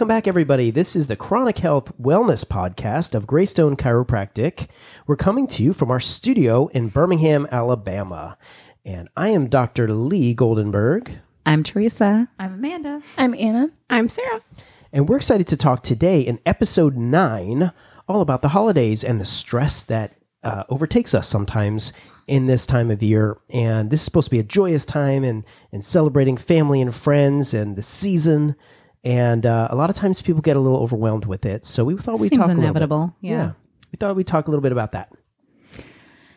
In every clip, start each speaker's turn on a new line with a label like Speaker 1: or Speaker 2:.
Speaker 1: Welcome back, everybody. This is the Chronic Health Wellness Podcast of Greystone Chiropractic. We're coming to you from our studio in Birmingham, Alabama. And I am Dr. Lee Goldenberg.
Speaker 2: I'm Teresa.
Speaker 3: I'm Amanda.
Speaker 4: I'm Anna.
Speaker 5: I'm Sarah.
Speaker 1: And we're excited to talk today in episode nine all about the holidays and the stress that uh, overtakes us sometimes in this time of year. And this is supposed to be a joyous time and, and celebrating family and friends and the season. And uh, a lot of times people get a little overwhelmed with it. So we thought we'd
Speaker 2: Seems
Speaker 1: talk a little bit.
Speaker 2: inevitable, yeah.
Speaker 1: We thought we'd talk a little bit about that.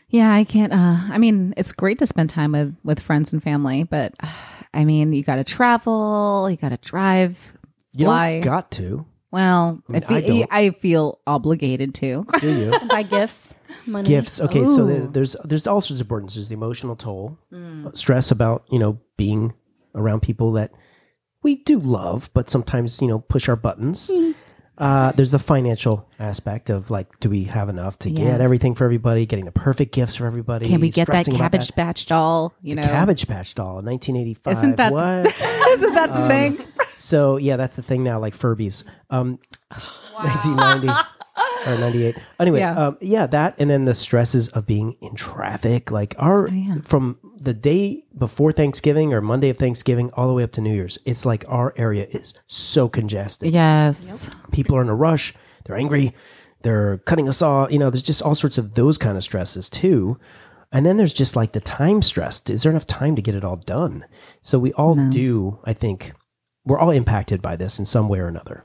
Speaker 2: Yeah, I can't. Uh, I mean, it's great to spend time with with friends and family, but uh, I mean, you got to travel, you got to drive,
Speaker 1: You
Speaker 2: fly.
Speaker 1: don't got to,
Speaker 2: well, I,
Speaker 1: mean,
Speaker 2: feel,
Speaker 1: I don't.
Speaker 2: I feel obligated to.
Speaker 1: do you?
Speaker 4: Buy gifts, money.
Speaker 1: gifts. Okay, so there,
Speaker 2: Ooh.
Speaker 1: there's there's all sorts of burdens. There's the emotional toll, uh, stress about you know being around people that we do love, but sometimes you know push our buttons. Uh, there's the financial aspect of like, do we have enough to get everything for everybody? Getting the perfect gifts for everybody.
Speaker 2: Can we get that Cabbage Patch doll? You know,
Speaker 1: Cabbage Patch doll, 1985.
Speaker 2: Isn't that-
Speaker 1: what?
Speaker 2: isn't that the thing?
Speaker 1: So yeah, that's the thing now, like Furbies. Um, 1990 or 98. Anyway,
Speaker 2: Yeah.
Speaker 1: yeah. Um, yeah, that and then the stresses of being in traffic. Like our
Speaker 2: Oh, yeah.
Speaker 1: from the day before Thanksgiving or Monday of Thanksgiving all the way up to New Year's, it's like our area is so congested.
Speaker 2: Yes.
Speaker 1: People are in a rush. They're angry. They're cutting us off. You know, there's just all sorts of those kind of stresses too. And then there's just like the time stress. Is there enough time to get it all done? So we all do, I think, we're all impacted by this in some way or another.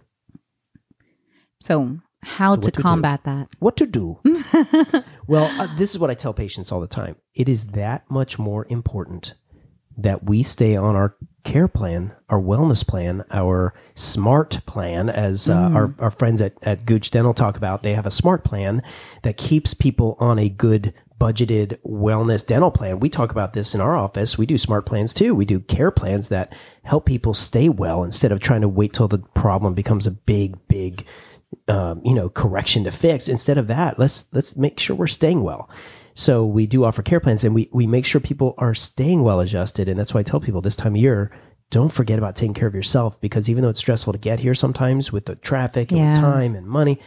Speaker 2: So, how
Speaker 1: So
Speaker 2: to
Speaker 1: what to do?
Speaker 2: combat that?
Speaker 1: What to do? well, uh, this is what I tell patients all the time. It is that much more important that we stay on our care plan, our wellness plan, our smart plan, as uh, our, our friends at, at Gooch Dental talk about. They have a smart plan that keeps people on a good budgeted wellness dental plan. We talk about this in our office. We do smart plans too. We do care plans that help people stay well instead of trying to wait till the problem becomes a big, big um, you know correction to fix. Instead of that let's let's make sure we're staying well. So we do offer care plans and we we make sure people are staying well adjusted. And that's why i tell people this time of year don't forget about taking care of yourself because even though it's stressful to get here sometimes with the traffic and
Speaker 2: Yeah.
Speaker 1: time and money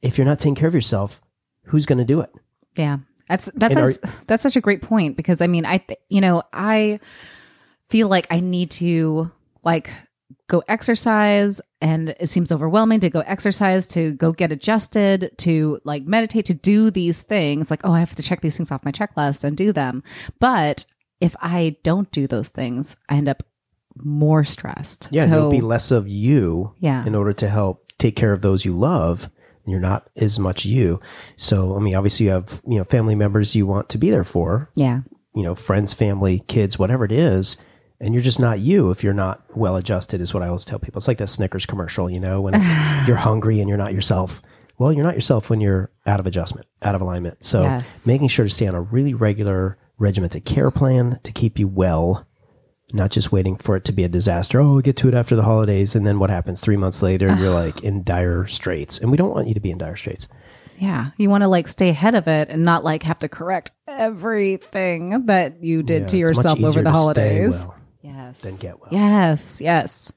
Speaker 1: if you're not taking care of yourself who's going to do it?
Speaker 2: Yeah, that's that's
Speaker 1: are-
Speaker 2: that's such a great point because I mean, I th- you know I feel like I need to like go exercise, and it seems overwhelming to go exercise, to go get adjusted, to like meditate, to do these things. Like, oh, I have to check these things off my checklist and do them. But if I don't do those things, I end up more stressed.
Speaker 1: yeah
Speaker 2: so
Speaker 1: there'll be less of you
Speaker 2: Yeah.
Speaker 1: in order to help take care of those you love and you're not as much you so i mean obviously you have you know family members you want to be there for
Speaker 2: yeah,
Speaker 1: you know, friends, family, kids, whatever it is, and you're just not you if you're not well adjusted, is what I always tell people. It's like that Snickers commercial, you know, when it's, you're hungry and you're not yourself. Well, you're not yourself when you're out of adjustment, out of alignment. So
Speaker 2: Yes.
Speaker 1: making sure to stay on a really regular regimented care plan to keep you well, not just waiting for it to be a disaster. Oh, we'll get to it after the holidays. And then what happens three months later? You're like in dire straits. And we don't want you to be in dire straits.
Speaker 2: yeah. You want to like stay ahead of it and not like have to correct everything that you did
Speaker 1: Yeah,
Speaker 2: to yourself over the holidays.
Speaker 1: well
Speaker 2: Yes.
Speaker 1: than get well.
Speaker 2: Yes, yes.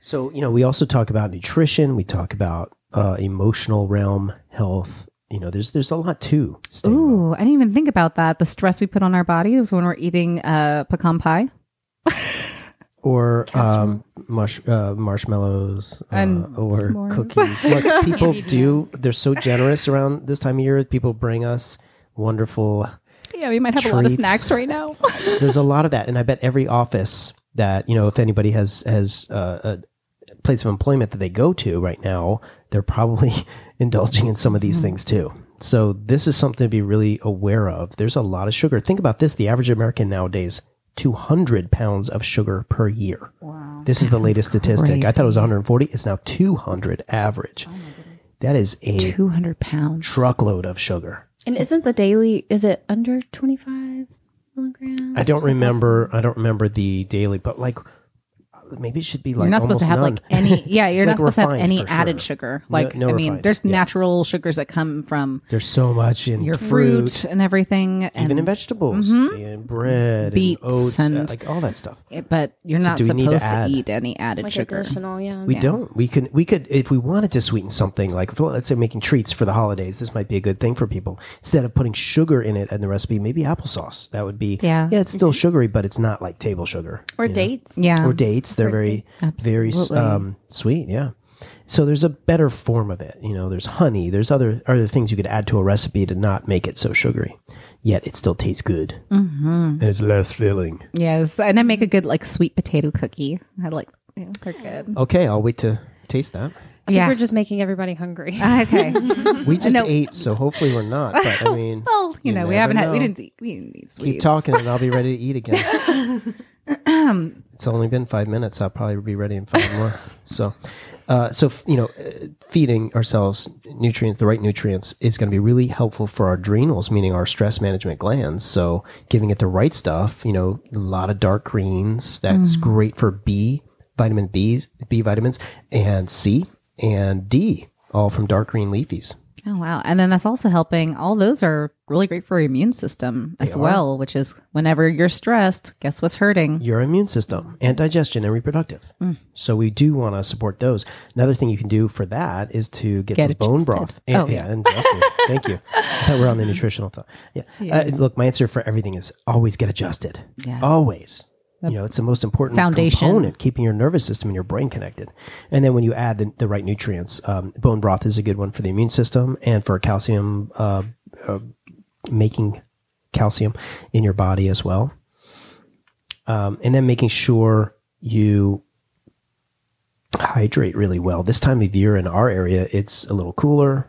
Speaker 1: So, you know, we also talk about nutrition. We talk about uh, emotional realm, health. You know, there's there's a lot too. staying well.
Speaker 2: I didn't even think about that. The stress we put on our bodies when we're eating uh, pecan pie.
Speaker 1: Or um, mush, uh, marshmallows uh, or
Speaker 2: s'mores.
Speaker 1: cookies. Look, people do. They're so generous around this time of year. People bring us wonderful.
Speaker 2: Yeah, we might have a lot of snacks right now.
Speaker 1: There's a lot of that, and I bet every office that you know, if anybody has has uh, a place of employment that they go to right now, they're probably indulging in some of these things too. So this is something to be really aware of. There's a lot of sugar. Think about this: the average American nowadays, 200 pounds of sugar per year. Wow, this is the latest statistic. I thought it was 140. It's now 200 average. that is a
Speaker 2: 200 pounds.
Speaker 1: truckload of sugar.
Speaker 4: And isn't the daily? Is it under twenty five milligrams?
Speaker 1: I don't remember. I don't remember the daily, but like maybe it should be like
Speaker 2: you're not supposed to have
Speaker 1: almost
Speaker 2: like any yeah you're
Speaker 1: Like
Speaker 2: not supposed to have any added
Speaker 1: sure.
Speaker 2: sugar like
Speaker 1: no
Speaker 2: i mean
Speaker 1: refined,
Speaker 2: there's
Speaker 1: yeah.
Speaker 2: natural sugars that come from
Speaker 1: There's so much in
Speaker 2: your
Speaker 1: fruit,
Speaker 2: fruit, and everything and
Speaker 1: even in vegetables, and bread,
Speaker 2: Beets
Speaker 1: and oats,
Speaker 2: and-
Speaker 1: uh, like all that stuff.
Speaker 2: it- but you're not
Speaker 1: do we need to
Speaker 2: supposed to, eat any added
Speaker 4: Like
Speaker 2: sugar
Speaker 4: additional, yeah.
Speaker 1: We don't. We could. We could if we wanted to sweeten something. Like if, let's say making treats for the holidays. This might be a good thing for people. Instead of putting sugar in it and the recipe, maybe applesauce. That would be.
Speaker 2: Yeah.
Speaker 1: Yeah, it's still sugary, but it's not like table sugar.
Speaker 4: Or
Speaker 1: you know?
Speaker 4: dates.
Speaker 2: yeah
Speaker 1: Or dates. They're very, very um, sweet. Yeah. So there's a better form of it. You know, there's honey. There's other other things you could add to a recipe to not make it so sugary, yet it still tastes good. Mm-hmm. And it's less filling.
Speaker 2: yes and i make a good like sweet potato cookie i like yeah, they're good
Speaker 1: Okay, I'll wait to taste that.
Speaker 4: I think
Speaker 2: Yeah.
Speaker 4: we're just making everybody hungry.
Speaker 2: okay
Speaker 1: We just
Speaker 2: No.
Speaker 1: ate, so hopefully we're not. But I mean,
Speaker 2: well you,
Speaker 1: You
Speaker 2: know we haven't had we didn't eat, we didn't eat sweets
Speaker 1: keep talking and I'll be ready to eat again. it's only been five minutes. I'll probably be ready in five more. So, uh, so you know, uh, feeding ourselves nutrients, the right nutrients, is going to be really helpful for our adrenals, meaning our stress management glands. So, giving it the right stuff, you know, a lot of dark greens. That's great for B, vitamin B's, B vitamins, and C and D, all from dark green leafies.
Speaker 2: Oh wow! And then that's also helping. All those are really great for your immune system as
Speaker 1: are.
Speaker 2: well. Which is whenever you're stressed, guess what's hurting?
Speaker 1: your immune system and digestion and reproductive.
Speaker 2: Mm.
Speaker 1: So we do want to support those. Another thing you can do for that is to get,
Speaker 2: Get
Speaker 1: some bone
Speaker 2: adjusted.
Speaker 1: broth. And,
Speaker 2: Oh,
Speaker 1: yeah,
Speaker 2: yeah.
Speaker 1: and. Thank you. I thought we're on the nutritional thought. Yeah. Uh, look, my answer for everything is always get adjusted.
Speaker 2: Yes.
Speaker 1: Always. You know, it's the most important
Speaker 2: Foundation.
Speaker 1: component, keeping your nervous system and your brain connected. And then when you add the, the right nutrients, um, bone broth is a good one for the immune system and for calcium, uh, uh, making calcium in your body as well um, and then making sure you hydrate really well. This time of year in our area, it's a little cooler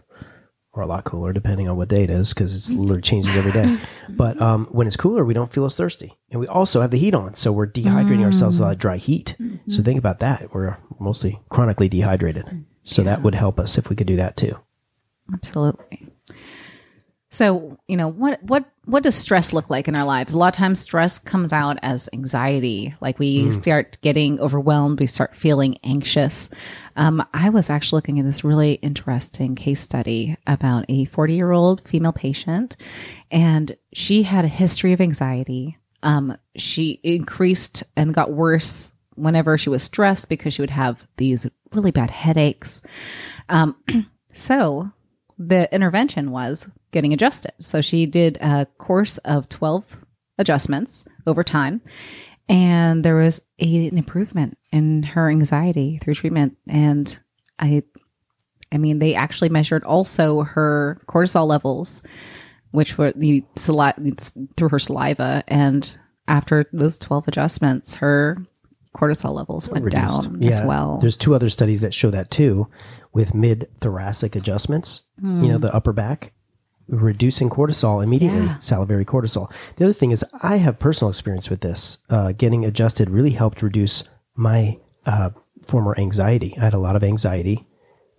Speaker 1: or a lot cooler, depending on what day it is, because it's mm. literally changes every day. But um, when it's cooler, we don't feel as thirsty, and we also have the heat on, so we're dehydrating ourselves without mm. dry heat. So mm-hmm. think about that. We're mostly chronically dehydrated, so that would help us if we could do that too.
Speaker 2: Absolutely. So, you know, what what what does stress look like in our lives? A lot of times stress comes out as anxiety. Like we mm. start getting overwhelmed, we start feeling anxious. Um, I was actually looking at this really interesting case study about a 40-year-old female patient and she had a history of anxiety. Um, she increased and got worse whenever she was stressed because she would have these really bad headaches. Um, so the intervention was getting adjusted. So she did a course of 12 adjustments over time. And there was a, an improvement in her anxiety through treatment. And I, I mean, they actually measured also her cortisol levels, which were the through her saliva. And after those 12 adjustments, her cortisol levels went
Speaker 1: Reduced.
Speaker 2: down as well.
Speaker 1: There's two other studies that show that too, with mid thoracic adjustments. You know, hmm. the upper back, reducing cortisol immediately,
Speaker 2: Yeah.
Speaker 1: salivary cortisol. The other thing is, I have personal experience with this. Uh, getting adjusted really helped reduce my uh, former anxiety. I had a lot of anxiety,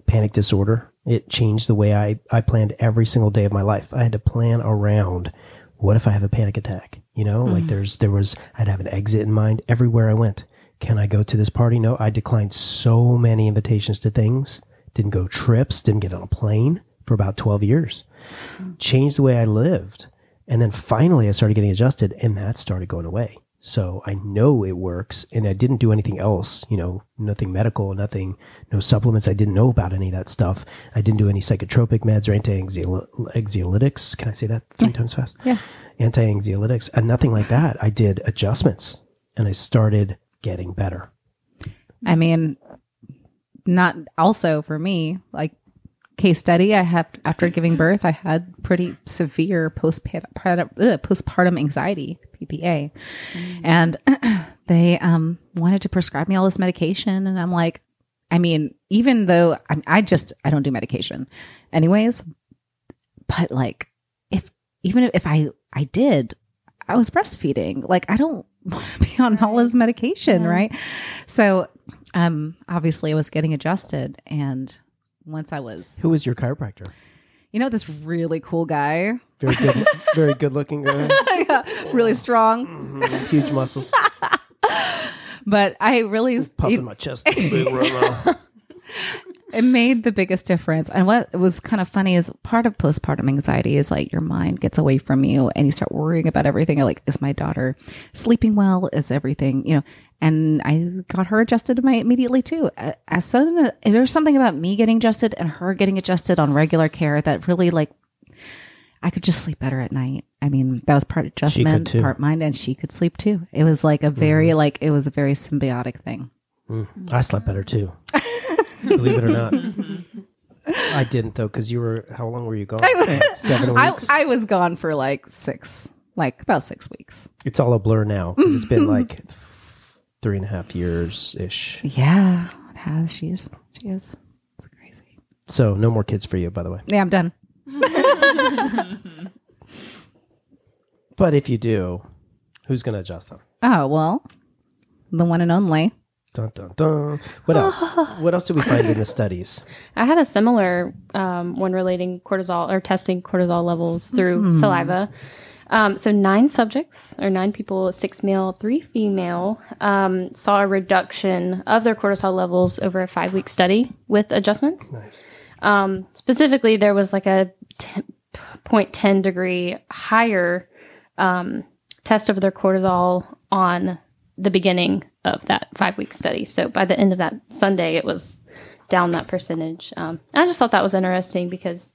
Speaker 1: panic disorder. It changed the way I, I planned every single day of my life. I had to plan around what if I have a panic attack? You know, like there's there was I'd have an exit in mind everywhere I went. Can I go to this party? No, I declined so many invitations to things. Didn't go trips, didn't get on a plane for about 12 years. Changed the way I lived. And then finally I started getting adjusted and that started going away. So I know it works and I didn't do anything else, you know, nothing medical, nothing, no supplements. I didn't know about any of that stuff. I didn't do any psychotropic meds or anti-anxiolytics. Can I say that three times fast?
Speaker 2: Yeah.
Speaker 1: Anti-anxiolytics and nothing like that. I did adjustments and I started getting better.
Speaker 2: I mean, not also for me, like case study, I have after giving birth, I had pretty severe postpartum postpartum anxiety, PPA, and they um, wanted to prescribe me all this medication, and I'm like, I mean, even though I, I just I don't do medication, anyways, but like if even if I I did, I was breastfeeding, like I don't want to be on all this medication, right? So, um, obviously, I was getting adjusted, and once I was,
Speaker 1: Who was your chiropractor?
Speaker 2: you know, this really cool guy,
Speaker 1: Very good, very good looking guy.
Speaker 2: really strong, mm-hmm.
Speaker 1: Huge muscles.
Speaker 2: but I really
Speaker 1: Puffing my chest.
Speaker 2: It made the biggest difference. And what was kind of funny is part of postpartum anxiety is like your mind gets away from you and you start worrying about everything. Like, is my daughter sleeping well? Is everything, you know? And I got her adjusted to my immediately too. As sudden, there's something about me getting adjusted and her getting adjusted on regular care that really like, I could just sleep better at night. I mean, that was part adjustment, part mind, and she could sleep too. It was like a very, mm-hmm. like, it was a very symbiotic thing. Mm.
Speaker 1: I slept better too. Believe it or not. Mm-hmm. I didn't though, because you were. How long were you gone? Seven
Speaker 2: I,
Speaker 1: weeks.
Speaker 2: I was gone for like six, like about six weeks.
Speaker 1: it's all a blur now. 'cause it's been mm-hmm. like three and a half years ish.
Speaker 2: Yeah, it has. She is. She is. It's crazy.
Speaker 1: So no more kids for you, by the way.
Speaker 2: Yeah, I'm done. Mm-hmm.
Speaker 1: But if you do, who's going to adjust them?
Speaker 2: Oh well, the one and only.
Speaker 1: Dun, dun, dun. What else? what else did we find in the studies?
Speaker 4: I had a similar um, one relating cortisol or testing cortisol levels through saliva. Um, so nine subjects or nine people, six male, three female, um, saw a reduction of their cortisol levels over a five week study with adjustments. Um, specifically, there was like a t- 0.10 degree higher um, test of their cortisol on the beginning of that five week study. So by the end of that Sunday, it was down that percentage. Um, and I just thought that was interesting because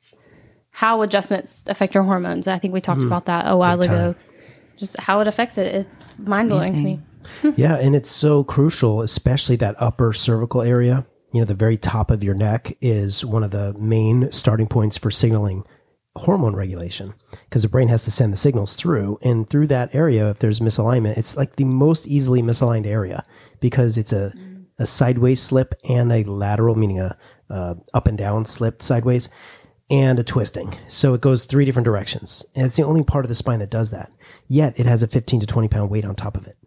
Speaker 4: how adjustments affect your hormones. I think we talked about that a while
Speaker 1: Big time.
Speaker 4: ago. Just how it affects it is mind blowing to me.
Speaker 1: yeah, and it's so crucial, especially that upper cervical area. You know, the very top of your neck is one of the main starting points for signaling hormone regulation because the brain has to send the signals through. And through that area, if there's misalignment, it's like the most easily misaligned area because it's a, a sideways slip and a lateral, meaning a, uh up and down slip sideways, and a twisting. So it goes three different directions. And it's the only part of the spine that does that. Yet it has a 15 to 20 pound weight on top of it.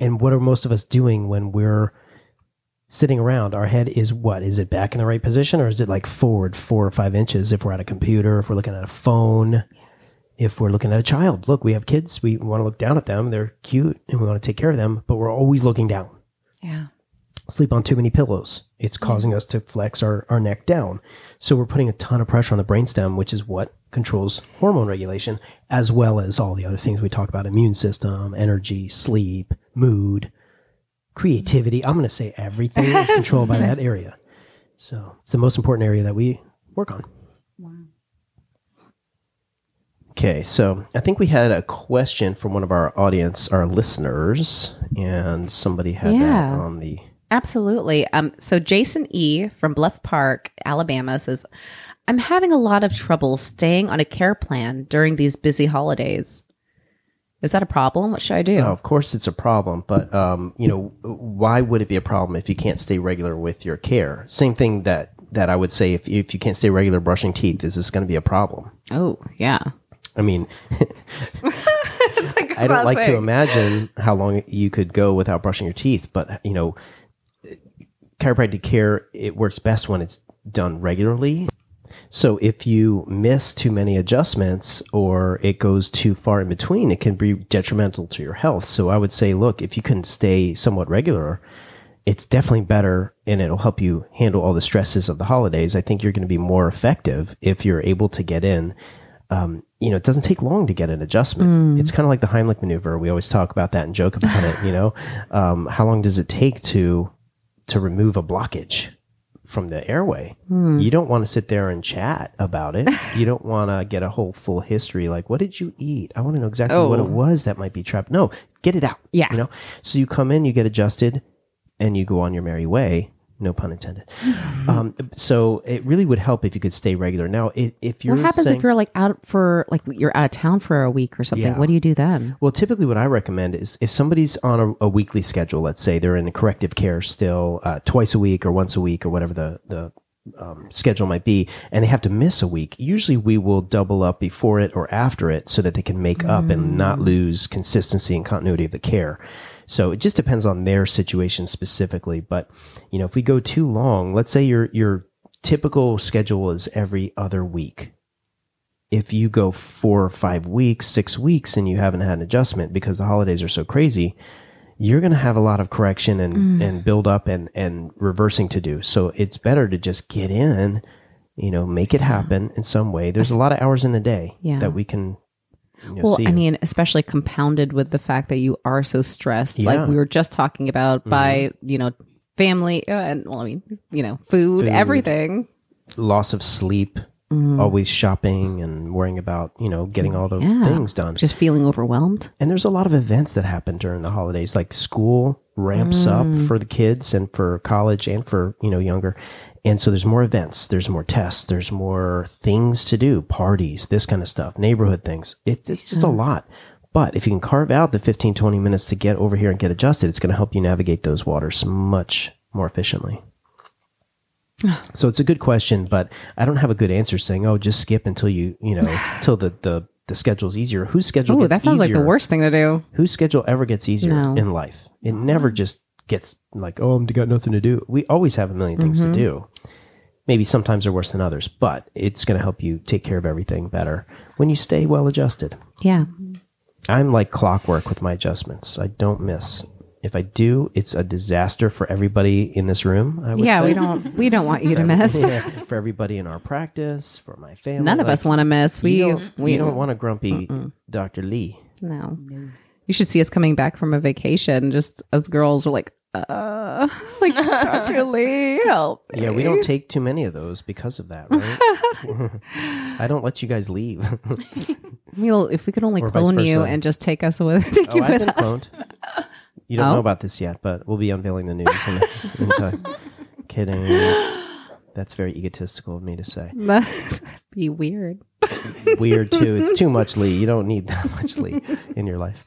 Speaker 1: And what are most of us doing when we're sitting around? Our head is what? Is it back in the right position or is it like forward four or five inches if we're at a computer, if we're looking at a phone, if we're looking at a child? Look, we have kids. We want to look down at them. They're cute and we want to take care of them, but we're always looking down.
Speaker 2: Yeah.
Speaker 1: Sleep on too many pillows. It's causing us to flex our, our neck down. So we're putting a ton of pressure on the brainstem, which is what controls hormone regulation, as well as all the other things we talk about immune system, energy, sleep, mood, creativity. I'm going to say everything is controlled by that area. So it's the most important area that we work on. Wow. Okay, so I think we had a question from one of our audience, our listeners, and somebody had
Speaker 2: Yeah.
Speaker 1: that on the.
Speaker 2: Absolutely. Um, so Jason E from Bluff Park, Alabama says, I'm having a lot of trouble staying on a care plan during these busy holidays. Is that a problem? What should I do?
Speaker 1: Oh, of course, it's a problem, but um, you know, why would it be a problem if you can't stay regular with your care? Same thing that that I would say if if you can't stay regular brushing teeth, is this going to be a problem?
Speaker 2: Oh, yeah.
Speaker 1: I mean,
Speaker 2: like
Speaker 1: I don't like to imagine how long you could go without brushing your teeth, but you know, chiropractic care it works best when it's done regularly. So if you miss too many adjustments or it goes too far in between, it can be detrimental to your health. So I would say, look, if you can stay somewhat regular, it's definitely better and it'll help you handle all the stresses of the holidays. I think you're going to be more effective if you're able to get in. Um, you know, it doesn't take long to get an adjustment. It's kind of like the Heimlich maneuver. We always talk about that and joke about it. You know, um, how long does it take to to remove a blockage from the airway? Hmm. You don't want to sit there and chat about it. you don't want to get a whole full history. Like, what did you eat? I want to know exactly what it
Speaker 2: Oh.
Speaker 1: was that might be trapped. No, get it out.
Speaker 2: Yeah.
Speaker 1: you know. So you come in, you get adjusted, and you go on your merry way. No pun intended. Um, so it really would help if you could stay regular. Now, if, if you're
Speaker 2: What happens
Speaker 1: saying-
Speaker 2: if you're like out for like you're out of town for a week or something?
Speaker 1: Yeah.
Speaker 2: What do you do then?
Speaker 1: Well, typically, what I recommend is if somebody's on a, a weekly schedule, let's say they're in corrective care still uh, twice a week or once a week or whatever the the um, schedule might be, and they have to miss a week. Usually, we will double up before it or after it so that they can make up and not lose consistency and continuity of the care. So it just depends on their situation specifically. But you know, if we go too long, let's say your your typical schedule is every other week if you go four or five weeks, six weeks, and you haven't had an adjustment because the holidays are so crazy, you're going to have a lot of correction and, mm. and build up and, and reversing to do. So it's better to just get in, you know, make it happen in some way. There's a lot of hours in the day
Speaker 2: Yeah.
Speaker 1: that we can,
Speaker 2: Well. I mean, especially compounded with the fact that you are so stressed,
Speaker 1: Yeah. Mm-hmm.
Speaker 2: like we were just talking about by, you know, family uh, and, well, I mean, you know, food,
Speaker 1: Food.
Speaker 2: everything.
Speaker 1: loss of sleep, always shopping and worrying about, you know, getting all the
Speaker 2: Mm. Yeah.
Speaker 1: things done.
Speaker 2: Just feeling overwhelmed.
Speaker 1: And there's a lot of events that happen during the holidays, like school ramps up for the kids and for college and for, you know, younger. And so there's more events, there's more tests, there's more things to do, parties, this kind of stuff, neighborhood things. It, it's just a lot. But if you can carve out the 15, 20 minutes to get over here and get adjusted, it's going to help you navigate those waters much more efficiently. So it's a good question, but I don't have a good answer saying, "Oh, just skip until you, you know, till the the the schedule's easier." Whose schedule?
Speaker 2: Oh, that sounds like the worst thing to do.
Speaker 1: Whose schedule ever gets easier
Speaker 2: No.
Speaker 1: in life? It never just gets like, "Oh, I'm got nothing to do." We always have a million things
Speaker 2: Mm-hmm.
Speaker 1: to do. Maybe sometimes they're worse than others, but it's going to help you take care of everything better when you stay well adjusted.
Speaker 2: Yeah.
Speaker 1: I'm like clockwork with my adjustments. I don't miss. If I do, it's a disaster for everybody in this room. I would
Speaker 2: Yeah,
Speaker 1: say.
Speaker 2: we don't we don't want you to miss.
Speaker 1: Yeah, for everybody in our practice, for my family.
Speaker 2: None of us want to miss. We
Speaker 1: you don't,
Speaker 2: we
Speaker 1: you don't want a grumpy Dr. Lee.
Speaker 2: No. You should see us coming back from a vacation. Just as girls are like, uh, like Dr. Lee, help.
Speaker 1: Yeah, we don't take too many of those because of that, right? I don't let you guys leave.
Speaker 2: We'll, if we could only
Speaker 1: Or vice
Speaker 2: clone you
Speaker 1: versa.
Speaker 2: and just take us with, take
Speaker 1: oh,
Speaker 2: you
Speaker 1: I've
Speaker 2: with
Speaker 1: been
Speaker 2: us.
Speaker 1: cloned. You don't
Speaker 2: Oh.
Speaker 1: know about this yet, but we'll be unveiling the news in, in time. Kidding. That's very egotistical of me to say.
Speaker 2: That'd be weird.
Speaker 1: Weird too. It's too much Lee. You don't need that much Lee in your life.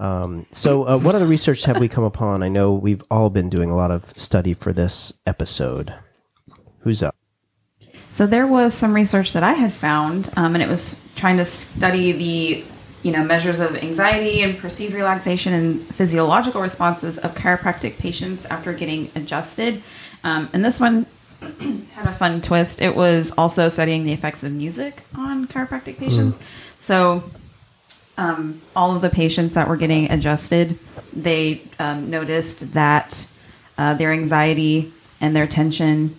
Speaker 1: Um, so, uh, what other research have we come upon? I know we've all been doing a lot of study for this episode. Who's up?
Speaker 3: So there was some research that I had found, um, and it was trying to study the, you know, measures of anxiety and perceived relaxation and physiological responses of chiropractic patients after getting adjusted. Um, and this one had a fun twist. It was also studying the effects of music on chiropractic patients. So um, all of the patients that were getting adjusted, they um, noticed that uh, their anxiety and their tension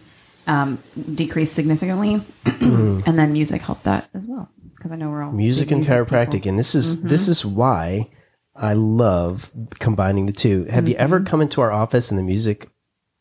Speaker 3: um, decreased significantly, and then music helped that as well. Because I know we're all
Speaker 1: music and chiropractic
Speaker 3: people.
Speaker 1: and this is this is why i love combining the two have you ever come into our office and the music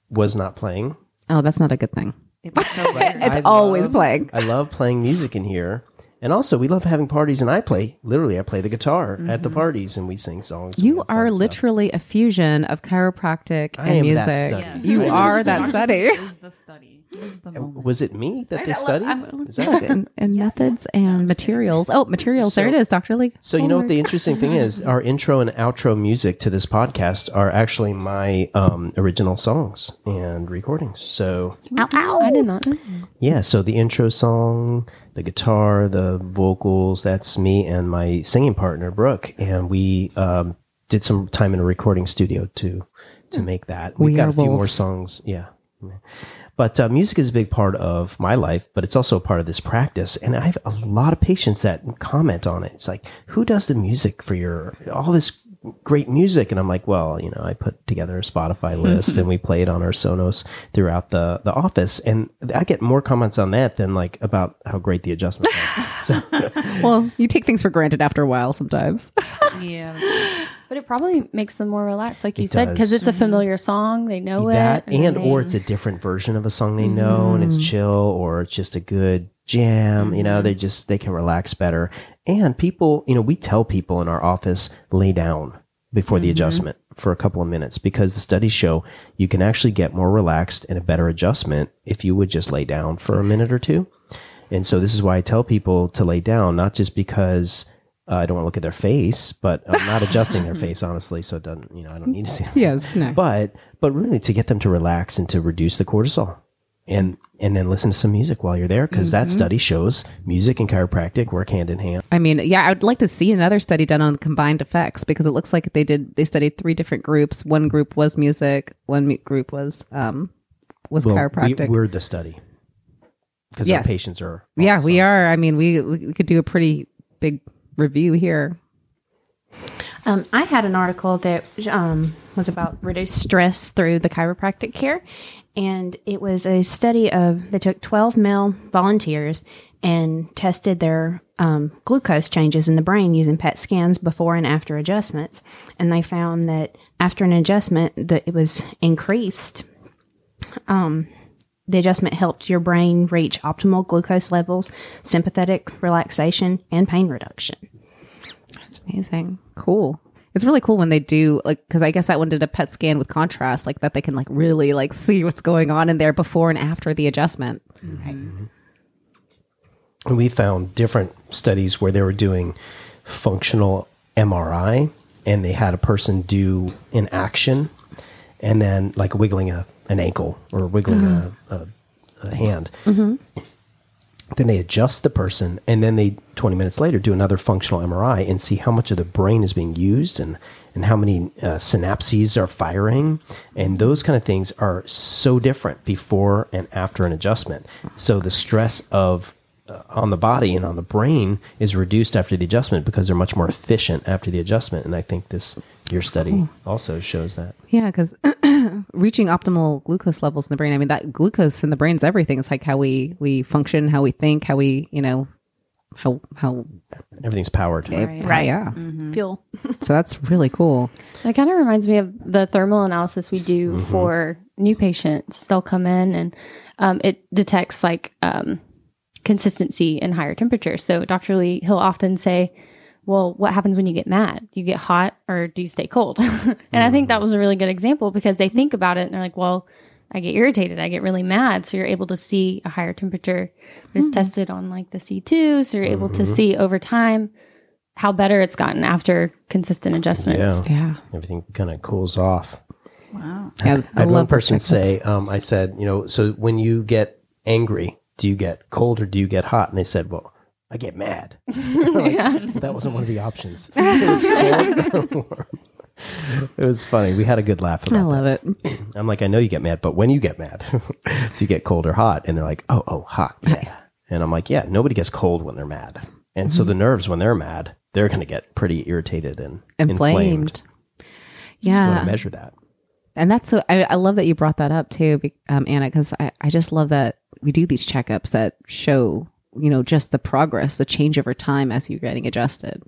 Speaker 1: was not playing
Speaker 2: Oh, that's not a good thing.
Speaker 3: It's so.
Speaker 2: It's always
Speaker 1: love-
Speaker 2: playing.
Speaker 1: i love playing music in here and also we love having parties and i play literally i play the guitar at the parties and we sing songs
Speaker 2: You
Speaker 1: have fun
Speaker 2: are
Speaker 1: stuff.
Speaker 2: literally a fusion of chiropractic
Speaker 1: I
Speaker 2: and
Speaker 1: am that
Speaker 2: music.
Speaker 1: study.
Speaker 2: You
Speaker 1: Yes.
Speaker 2: are that study.
Speaker 3: is the study. Is the
Speaker 1: was it me that they
Speaker 2: Look,
Speaker 1: studied
Speaker 2: I'm-
Speaker 1: Is that-
Speaker 2: look, and, and methods and materials. Oh, materials. there it is, Dr. Lee.
Speaker 1: So you know what the interesting thing is? Our intro and outro music to this podcast are actually my um, original songs and recordings. So ow,
Speaker 4: I did not know.
Speaker 1: yeah, so the intro song, the guitar, the vocals, that's me and my singing partner Brooke, and we um, did some time in a recording studio to to make that. We've
Speaker 2: We
Speaker 1: got a few more songs, yeah. But uh, music is a big part of my life, but it's also a part of this practice. And I have a lot of patients that comment on it. It's like, who does the music for your all this great music? And I'm like, well, you know, I put together a Spotify list and we play it on our Sonos throughout the the office, and I get more comments on that than like about how great the adjustments are. So
Speaker 2: Well, you take things for granted after a while sometimes.
Speaker 3: Yeah.
Speaker 4: But it probably makes them more relaxed, like you
Speaker 1: It
Speaker 4: said, because it's a mm-hmm. familiar song. They know
Speaker 1: that
Speaker 4: it,
Speaker 1: and
Speaker 4: then
Speaker 1: or it's a different version of a song they know and it's mm. chill or it's just a good jam you know mm-hmm. they just they can relax better and people you know we tell people in our office lay down before the adjustment for a couple of minutes because the studies show you can actually get more relaxed and a better adjustment if you would just lay down for a minute or two and so this is why I tell people to lay down, not just because uh, I don't want to look at their face, but I'm not adjusting their face honestly, so it doesn't, you know, I don't need to see.
Speaker 2: yes. No.
Speaker 1: But but really to get them to relax and to reduce the cortisol, and and then listen to some music while you're there because that study shows music and chiropractic work hand in hand.
Speaker 2: I mean, yeah, I would like to see another study done on combined effects because it looks like they did. They studied three different groups. One group was music. One group was um was
Speaker 1: Well,
Speaker 2: chiropractic.
Speaker 1: We, we're the study because
Speaker 2: Yes.
Speaker 1: our patients are.
Speaker 2: yeah, we are. I mean, we we could do a pretty big review here.
Speaker 5: Um, I had an article that um, was about reduced stress through the chiropractic care. And it was a study of, they took 12 male volunteers and tested their um, glucose changes in the brain using PET scans before and after adjustments. And they found that after an adjustment, that it was increased. Um, the adjustment helped your brain reach optimal glucose levels, sympathetic relaxation, and pain reduction.
Speaker 2: That's amazing. Cool. It's really cool when they do like because I guess that one did a PET scan with contrast, like that they can like really like see what's going on in there before and after the adjustment.
Speaker 1: And mm-hmm. we found different studies where they were doing functional MRI and they had a person do an action and then like wiggling a, an ankle or wiggling mm-hmm. a, a, a hand. Mm-hmm. Then they adjust the person and then they 20 minutes later do another functional MRI and see how much of the brain is being used and, and how many uh, synapses are firing. And those kind of things are so different before and after an adjustment. So the stress of uh, on the body and on the brain is reduced after the adjustment because they're much more efficient after the adjustment. And I think this your study also shows that.
Speaker 2: Yeah, because reaching optimal glucose levels in the brain. I mean, that glucose in the brain is everything. It's like how we we function, how we think, how we you know how how
Speaker 1: Everything's powered.
Speaker 2: it's-
Speaker 5: Right.
Speaker 2: yeah.
Speaker 5: Fuel.
Speaker 2: So that's really cool.
Speaker 4: That kind of reminds me of the thermal analysis we do for new patients. They'll come in and um, it detects like um, consistency in higher temperatures. So Dr. Lee, he'll often say, well, what happens when you get mad? Do you get hot or do you stay cold? and I think that mm-hmm. was a really good example because they think about it and they're like, well, I get irritated. I get really mad. So you're able to see a higher temperature. It's mm-hmm. tested on like the C2. So you're able to mm-hmm. see over time how better it's gotten after consistent adjustments.
Speaker 1: Yeah.
Speaker 2: Yeah.
Speaker 1: Everything kind of cools off.
Speaker 3: Wow.
Speaker 2: Yeah,
Speaker 1: I had one
Speaker 2: love those
Speaker 1: person
Speaker 2: checkups.
Speaker 1: say, um, I said, you know, so when you get angry, do you get cold or do you get hot? And they said, well, I get mad. Like, That wasn't one of the options. It was, cold or warm. It was funny. We had a good laugh
Speaker 2: I love it.
Speaker 1: I'm like, I know you get mad, but when you get mad, do you get cold or hot? And they're like, oh, oh, hot. Yeah. And I'm like, yeah, nobody gets cold when they're mad. And so the nerves, when they're mad, they're going to get pretty irritated and inflamed.
Speaker 2: Inflamed. Yeah.
Speaker 1: to measure that.
Speaker 2: And that's so, I, I love that you brought that up too, um, Anna, because I, I just love that we do these checkups that show, you know, just the progress, the change over time as you're getting adjusted.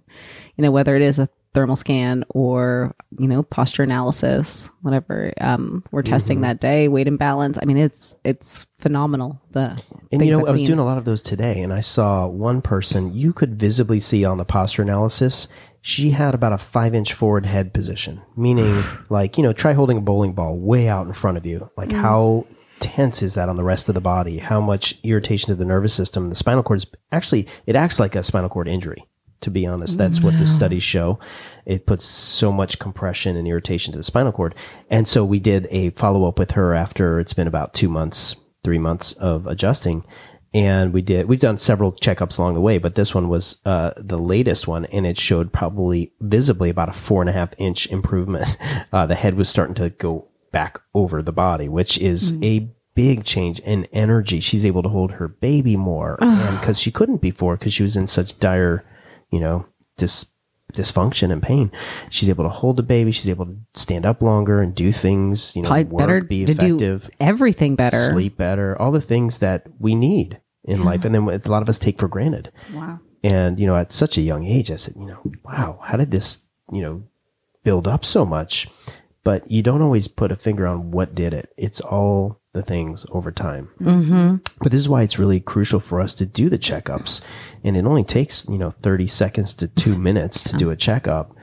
Speaker 2: You know, whether it is a thermal scan or, you know, posture analysis, whatever um, we're testing that day, weight and balance. I mean, it's, it's phenomenal. The
Speaker 1: And you know,
Speaker 2: I've
Speaker 1: I was
Speaker 2: seen.
Speaker 1: doing a lot of those today, and I saw one person you could visibly see on the posture analysis. She had about a five inch forward head position, meaning, like, you know, try holding a bowling ball way out in front of you. Like, how tense is that on the rest of the body? How much irritation to the nervous system? The spinal cord is actually, it acts like a spinal cord injury, to be honest. That's what the studies show. It puts so much compression and irritation to the spinal cord. And so we did a follow up with her after it's been about two months three months of adjusting and we did we've done several checkups along the way but this one was uh, the latest one and it showed probably visibly about a four and a half inch improvement uh, the head was starting to go back over the body which is mm. a big change in energy she's able to hold her baby more because she couldn't before because she was in such dire you know dis- dysfunction and pain she's able to hold the baby she's able to stand up longer and do things you know
Speaker 2: Probably
Speaker 1: work,
Speaker 2: better
Speaker 1: be
Speaker 2: to do
Speaker 1: effective
Speaker 2: everything better.
Speaker 1: sleep better, all the things that we need in life, and then a lot of us take for granted.
Speaker 3: Wow.
Speaker 1: And you know, at such a young age, I said, you know, wow, how did this, you know, build up so much? But you don't always put a finger on what did it. It's all the things over time. Mm-hmm. But this is why it's really crucial for us to do the checkups, and it only takes you know thirty seconds to two minutes to do a checkup.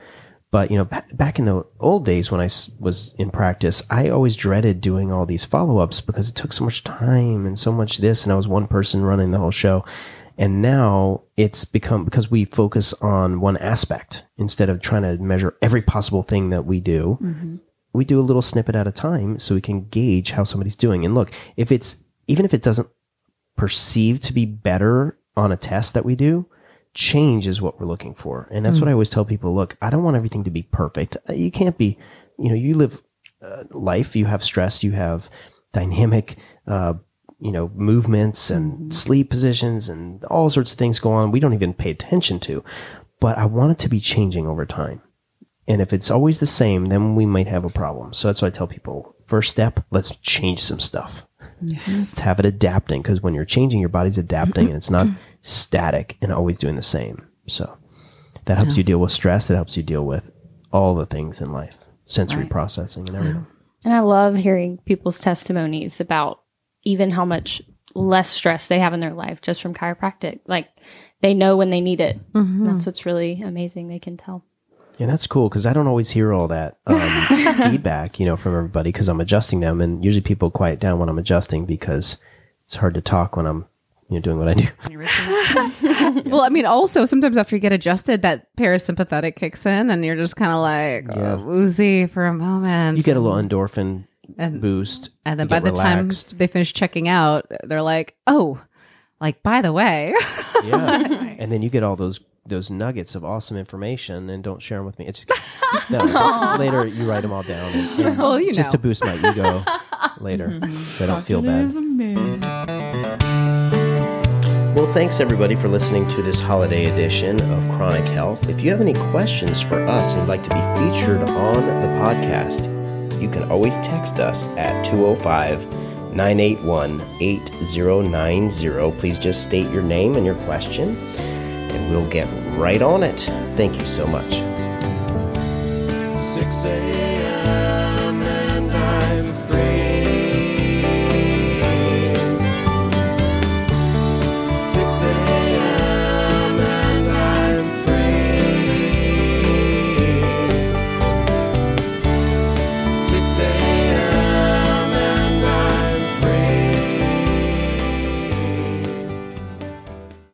Speaker 1: But you know, ba- back in the old days when I s- was in practice, I always dreaded doing all these follow-ups because it took so much time and so much this, and I was one person running the whole show. And now it's become because we focus on one aspect instead of trying to measure every possible thing that we do. We do a little snippet at a time so we can gauge how somebody's doing. And look, if it's even if it doesn't perceive to be better on a test that we do, change is what we're looking for. And that's what I always tell people look, I don't want everything to be perfect. Uh, You can't be, you know, you live uh, life, you have stress, you have dynamic, uh, you know, movements and sleep positions and all sorts of things go on we don't even pay attention to. But I want it to be changing over time. And if it's always the same, then we might have a problem. So that's why I tell people first step, let's change some stuff. Let's have it adapting because when you're changing, your body's adapting mm-hmm. and it's not static and always doing the same. So that helps you deal with stress. That helps you deal with all the things in life, sensory processing and everything.
Speaker 4: And I love hearing people's testimonies about even how much less stress they have in their life just from chiropractic. Like they know when they need it. Mm-hmm. That's what's really amazing. They can tell.
Speaker 1: And that's cool because I don't always hear all that um, feedback, you know, from everybody because I'm adjusting them. And usually people quiet down when I'm adjusting because it's hard to talk when I'm, you know, doing what I do.
Speaker 2: Well, I mean, also sometimes after you get adjusted, that parasympathetic kicks in, and you're just kind of like
Speaker 1: Yeah.
Speaker 2: uh, woozy for a moment.
Speaker 1: You get a little endorphin
Speaker 2: And-
Speaker 1: boost.
Speaker 2: and then by
Speaker 1: get
Speaker 2: the time they finish checking out, they're like, "Oh, like by the way,
Speaker 1: yeah, and then you get all those those nuggets of awesome information and don't share them with me. It's just, no, later you write them all down, and, and
Speaker 2: Well, you
Speaker 1: just
Speaker 2: know.
Speaker 1: to boost my ego later, mm-hmm. so I don't feel bad. Well, thanks everybody for listening to this holiday edition of Chronic Health. If you have any questions for us and would like to be featured on the podcast, you can always text us at 205 981 8090. Please just state your name and your question, and we'll get right on it. Thank you so much.
Speaker 6: 6 a.m.